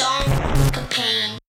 Song campaign.